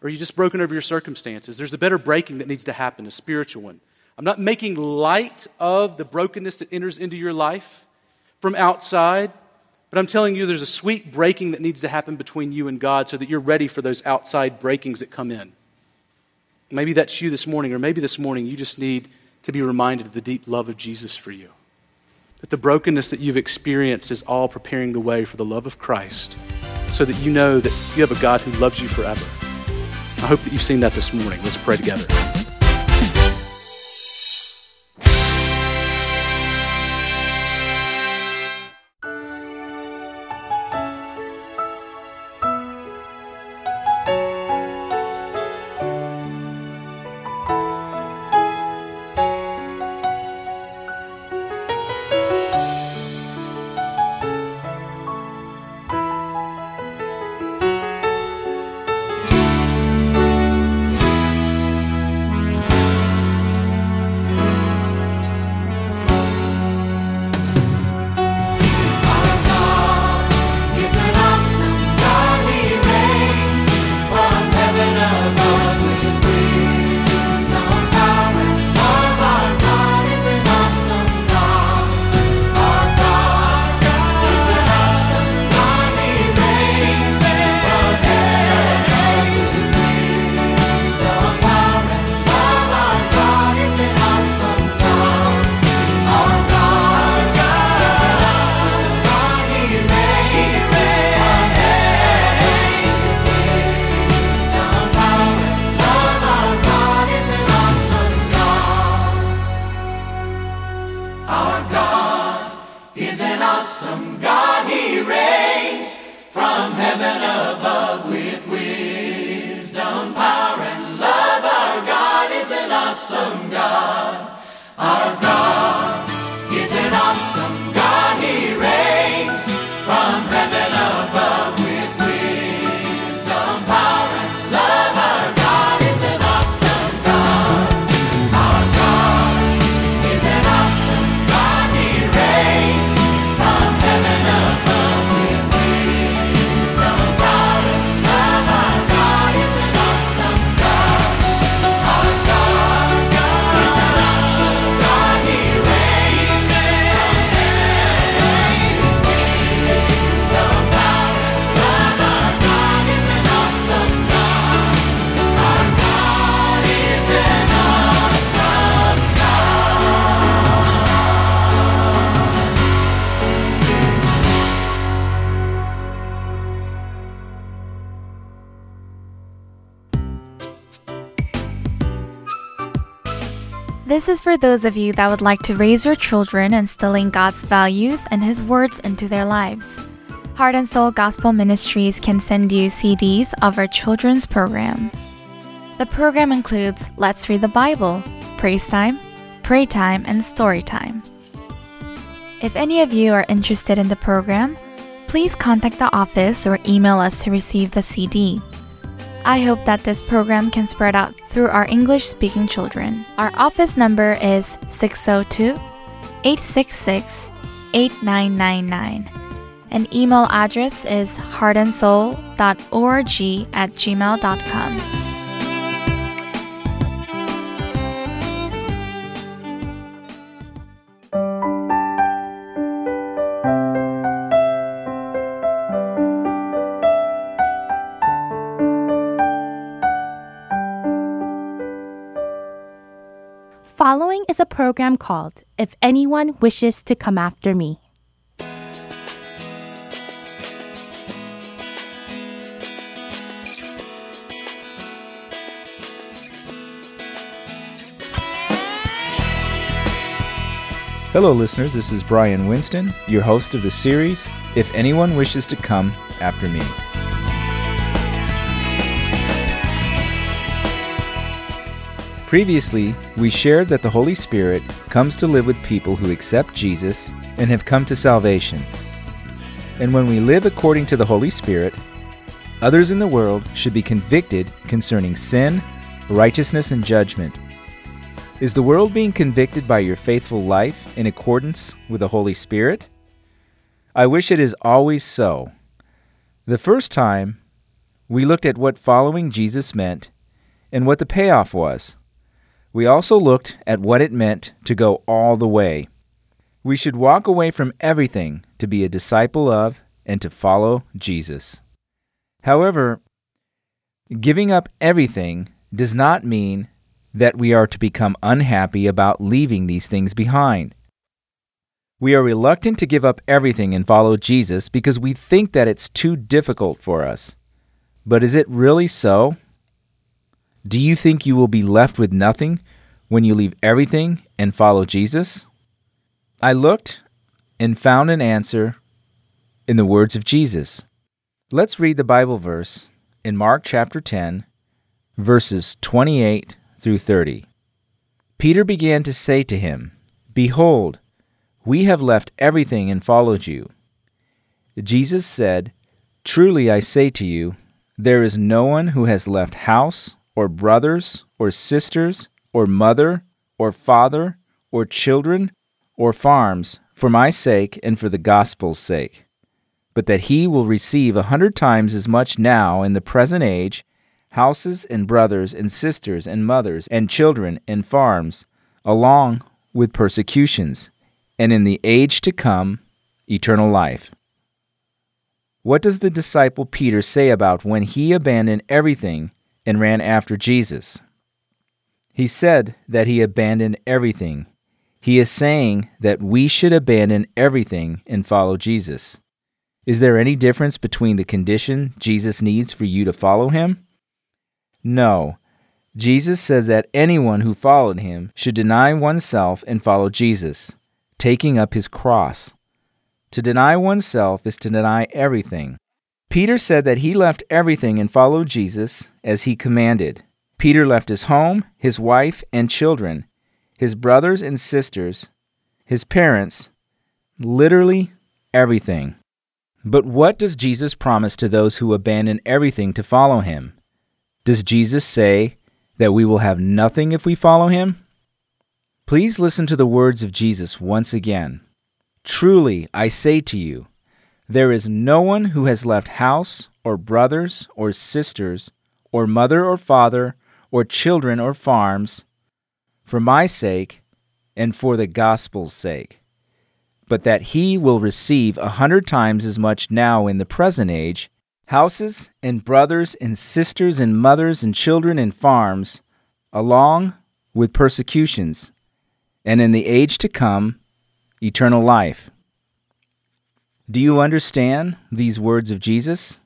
Or are you just broken over your circumstances? There's a better breaking that needs to happen, a spiritual one. I'm not making light of the brokenness that enters into your life from outside, but I'm telling you there's a sweet breaking that needs to happen between you and God so that you're ready for those outside breakings that come in. Maybe that's you this morning, or maybe this morning you just need to be reminded of the deep love of Jesus for you. That the brokenness that you've experienced is all preparing the way for the love of Christ so that you know that you have a God who loves you forever. I hope that you've seen that this morning. Let's pray together. This is for those of you that would like to raise your children instilling God's values and His words into their lives. Heart and Soul Gospel Ministries can send you CDs of our children's program. The program includes Let's Read the Bible, Praise Time, Pray Time, and Story Time. If any of you are interested in the program, please contact the office or email us to receive the CD. I hope that this program can spread out through our English speaking children. Our office number is 602 866 8999. And email address is heartandsoul.org at gmail.com. is a program called If Anyone Wishes to Come After Me. Hello, listeners. This is Brian Winston, your host of the series, If Anyone Wishes to Come After Me. Previously, we shared that the Holy Spirit comes to live with people who accept Jesus and have come to salvation. And when we live according to the Holy Spirit, others in the world should be convicted concerning sin, righteousness, and judgment. Is the world being convicted by your faithful life in accordance with the Holy Spirit? I wish it is always so. The first time, we looked at what following Jesus meant and what the payoff was. We also looked at what it meant to go all the way. We should walk away from everything to be a disciple of and to follow Jesus. However, giving up everything does not mean that we are to become unhappy about leaving these things behind. We are reluctant to give up everything and follow Jesus because we think that it's too difficult for us. But is it really so? Do you think you will be left with nothing when you leave everything and follow Jesus? I looked and found an answer in the words of Jesus. Let's read the Bible verse in Mark chapter 10, verses 28 through 30. Peter began to say to him, Behold, we have left everything and followed you. Jesus said, Truly I say to you, there is no one who has left house, or brothers, or sisters, or mother, or father, or children, or farms, for my sake and for the gospel's sake, but that he will receive a hundred times as much now in the present age houses and brothers and sisters and mothers and children and farms, along with persecutions, and in the age to come, eternal life. What does the disciple Peter say about when he abandoned everything and ran after Jesus? He said that he abandoned everything. He is saying that we should abandon everything and follow Jesus. Is there any difference between the condition Jesus needs for you to follow him? No. Jesus says that anyone who followed him should deny oneself and follow Jesus, taking up his cross. To deny oneself is to deny everything. Peter said that he left everything and followed Jesus as he commanded. Peter left his home, his wife and children, his brothers and sisters, his parents, literally everything. But what does Jesus promise to those who abandon everything to follow him? Does Jesus say that we will have nothing if we follow him? Please listen to the words of Jesus once again. Truly, I say to you, there is no one who has left house, or brothers, or sisters, or mother, or father, or children, or farms, for my sake and for the gospel's sake, but that he will receive a hundred times as much now in the present age houses and brothers and sisters and mothers and children and farms, along with persecutions, and in the age to come, eternal life. Do you understand these words of Jesus?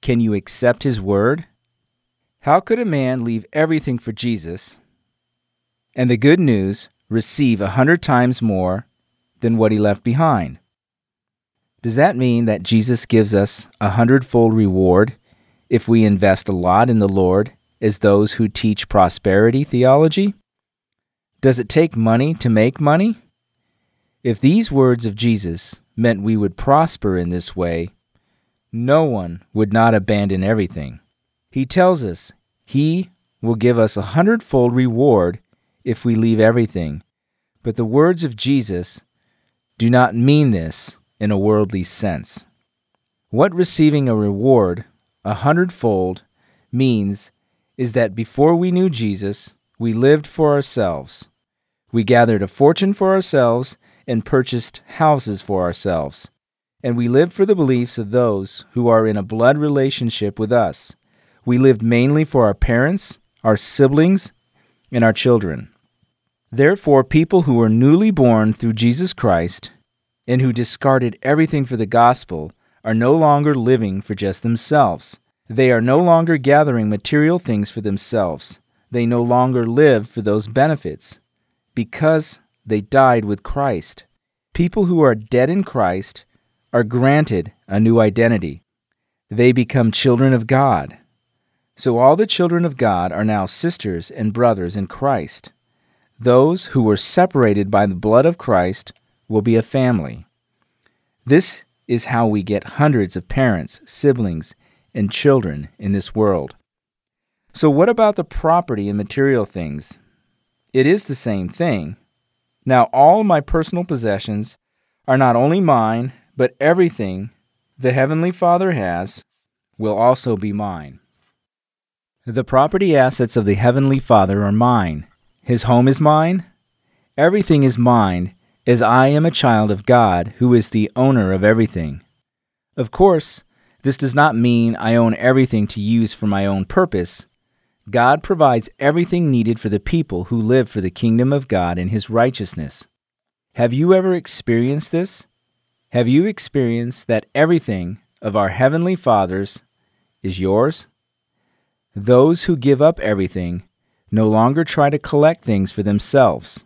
Can you accept his word? How could a man leave everything for Jesus and the good news receive a hundred times more than what he left behind. Does that mean that Jesus gives us a hundredfold reward if we invest a lot in the Lord as those who teach prosperity theology? Does it take money to make money? If these words of Jesus meant we would prosper in this way, no one would not abandon everything. He tells us he will give us a hundredfold reward if we leave everything. But the words of Jesus do not mean this in a worldly sense. What receiving a reward a hundredfold means is that before we knew Jesus, we lived for ourselves. We gathered a fortune for ourselves and purchased houses for ourselves. And we lived for the beliefs of those who are in a blood relationship with us. We lived mainly for our parents, our siblings, and our children. Therefore, people who were newly born through Jesus Christ and who discarded everything for the gospel are no longer living for just themselves. They are no longer gathering material things for themselves. They no longer live for those benefits because they died with Christ. People who are dead in Christ are granted a new identity. They become children of God. So all the children of God are now sisters and brothers in Christ. Those who were separated by the blood of Christ will be a family. This is how we get hundreds of parents, siblings, and children in this world. So, what about the property and material things? It is the same thing. Now, all my personal possessions are not only mine, but everything the Heavenly Father has will also be mine. The property assets of the Heavenly Father are mine. His home is mine. Everything is mine, as I am a child of God who is the owner of everything. Of course, this does not mean I own everything to use for my own purpose. God provides everything needed for the people who live for the kingdom of God and His righteousness. Have you ever experienced this? Have you experienced that everything of our Heavenly Father's is yours? Those who give up everything no longer try to collect things for themselves.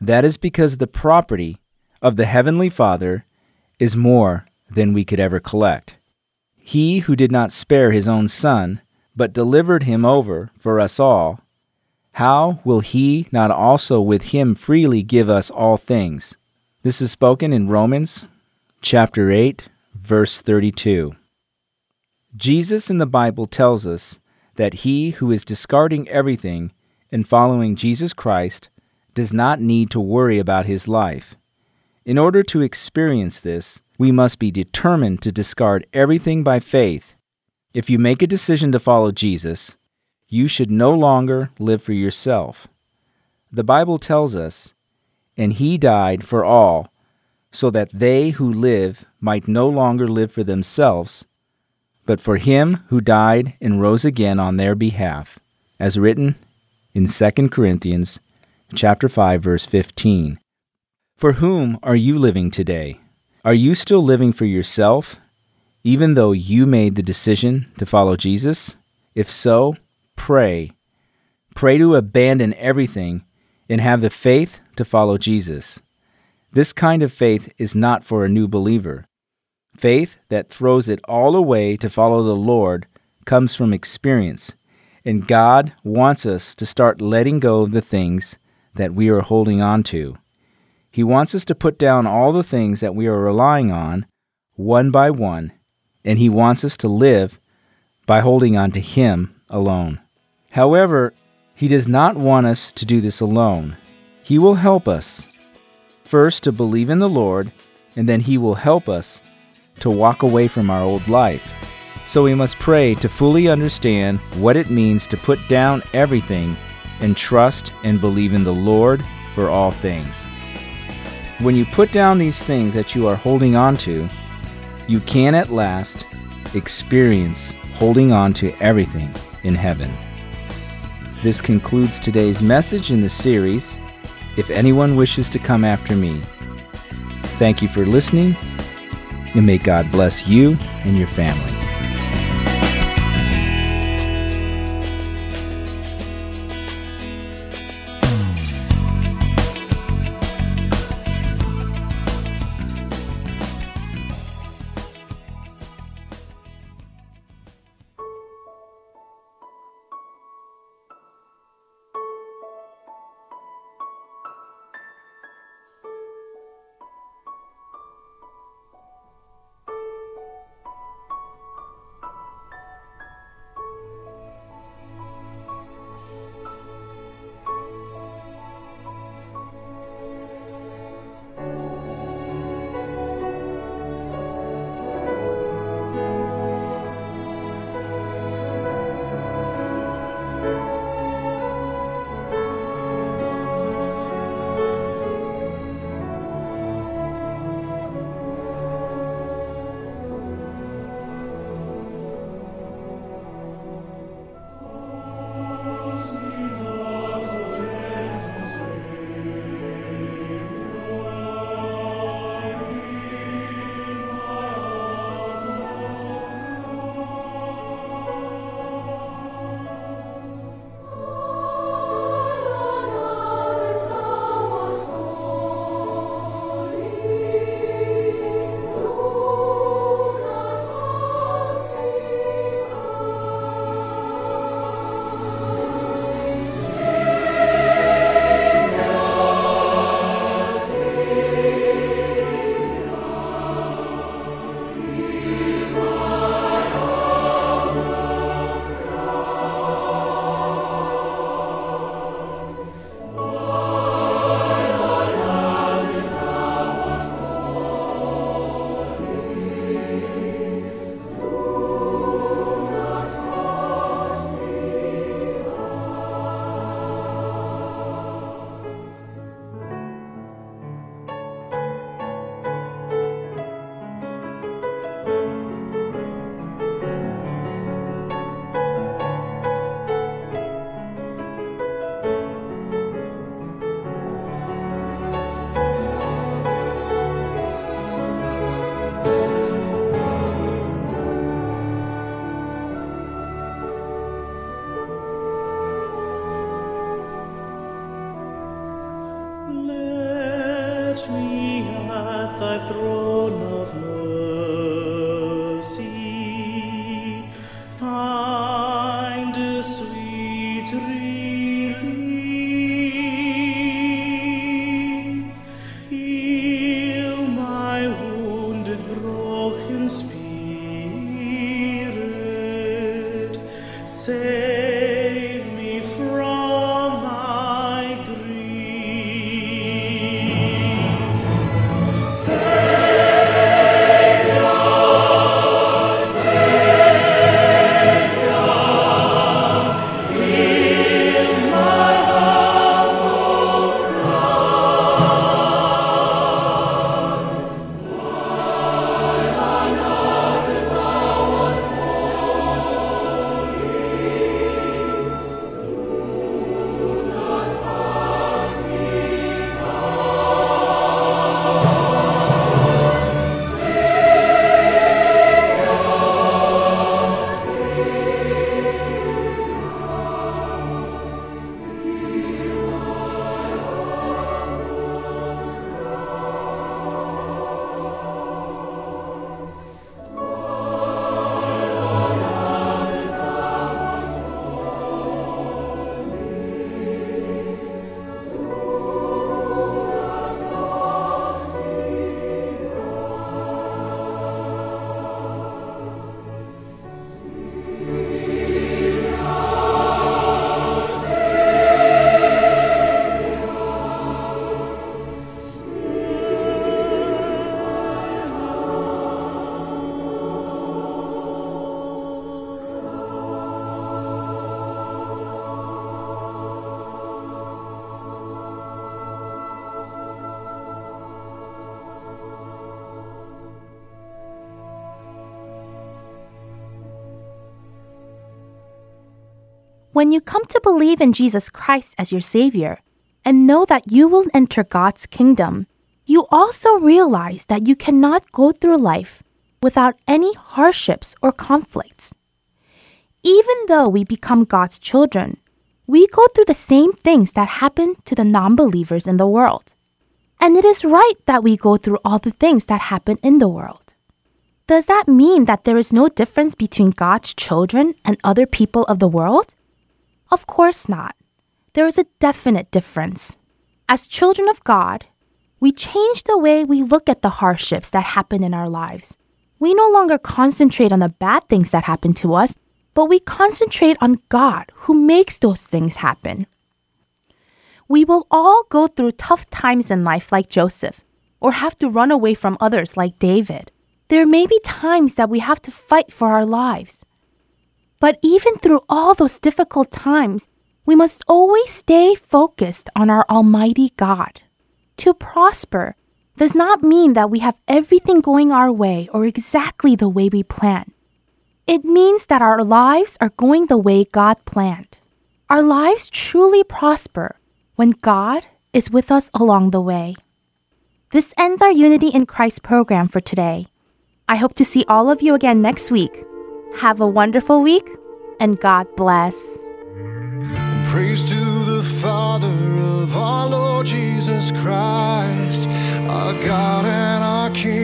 That is because the property of the Heavenly Father is more than we could ever collect. He who did not spare his own Son, but delivered him over for us all, how will he not also with him freely give us all things? This is spoken in Romans chapter 8, verse 32. Jesus in the Bible tells us that he who is discarding everything and following Jesus Christ does not need to worry about his life. In order to experience this, we must be determined to discard everything by faith if you make a decision to follow Jesus, you should no longer live for yourself. The Bible tells us, and he died for all, so that they who live might no longer live for themselves, but for him who died and rose again on their behalf, as written in 2 Corinthians chapter 5 verse 15. For whom are you living today? Are you still living for yourself even though you made the decision to follow Jesus? If so, pray. Pray to abandon everything and have the faith to follow Jesus. This kind of faith is not for a new believer. Faith that throws it all away to follow the Lord comes from experience, and God wants us to start letting go of the things that we are holding on to. He wants us to put down all the things that we are relying on, one by one, and He wants us to live by holding on to Him alone. However, He does not want us to do this alone. He will help us, first to believe in the Lord, and then He will help us to walk away from our old life. So we must pray to fully understand what it means to put down everything and trust and believe in the Lord for all things. When you put down these things that you are holding on to, you can at last experience holding on to everything in heaven. This concludes today's message in the series, If Anyone Wishes to Come After Me. Thank you for listening, and may God bless you and your family. When you come to believe in Jesus Christ as your Savior and know that you will enter God's kingdom, you also realize that you cannot go through life without any hardships or conflicts. Even though we become God's children, we go through the same things that happen to the non believers in the world. And it is right that we go through all the things that happen in the world. Does that mean that there is no difference between God's children and other people of the world? Of course not. There is a definite difference. As children of God, we change the way we look at the hardships that happen in our lives. We no longer concentrate on the bad things that happen to us, but we concentrate on God who makes those things happen. We will all go through tough times in life like Joseph, or have to run away from others like David. There may be times that we have to fight for our lives. But even through all those difficult times, we must always stay focused on our Almighty God. To prosper does not mean that we have everything going our way or exactly the way we plan. It means that our lives are going the way God planned. Our lives truly prosper when God is with us along the way. This ends our Unity in Christ program for today. I hope to see all of you again next week. Have a wonderful week and God bless. Praise to the Father of our Lord Jesus Christ, our God and our King.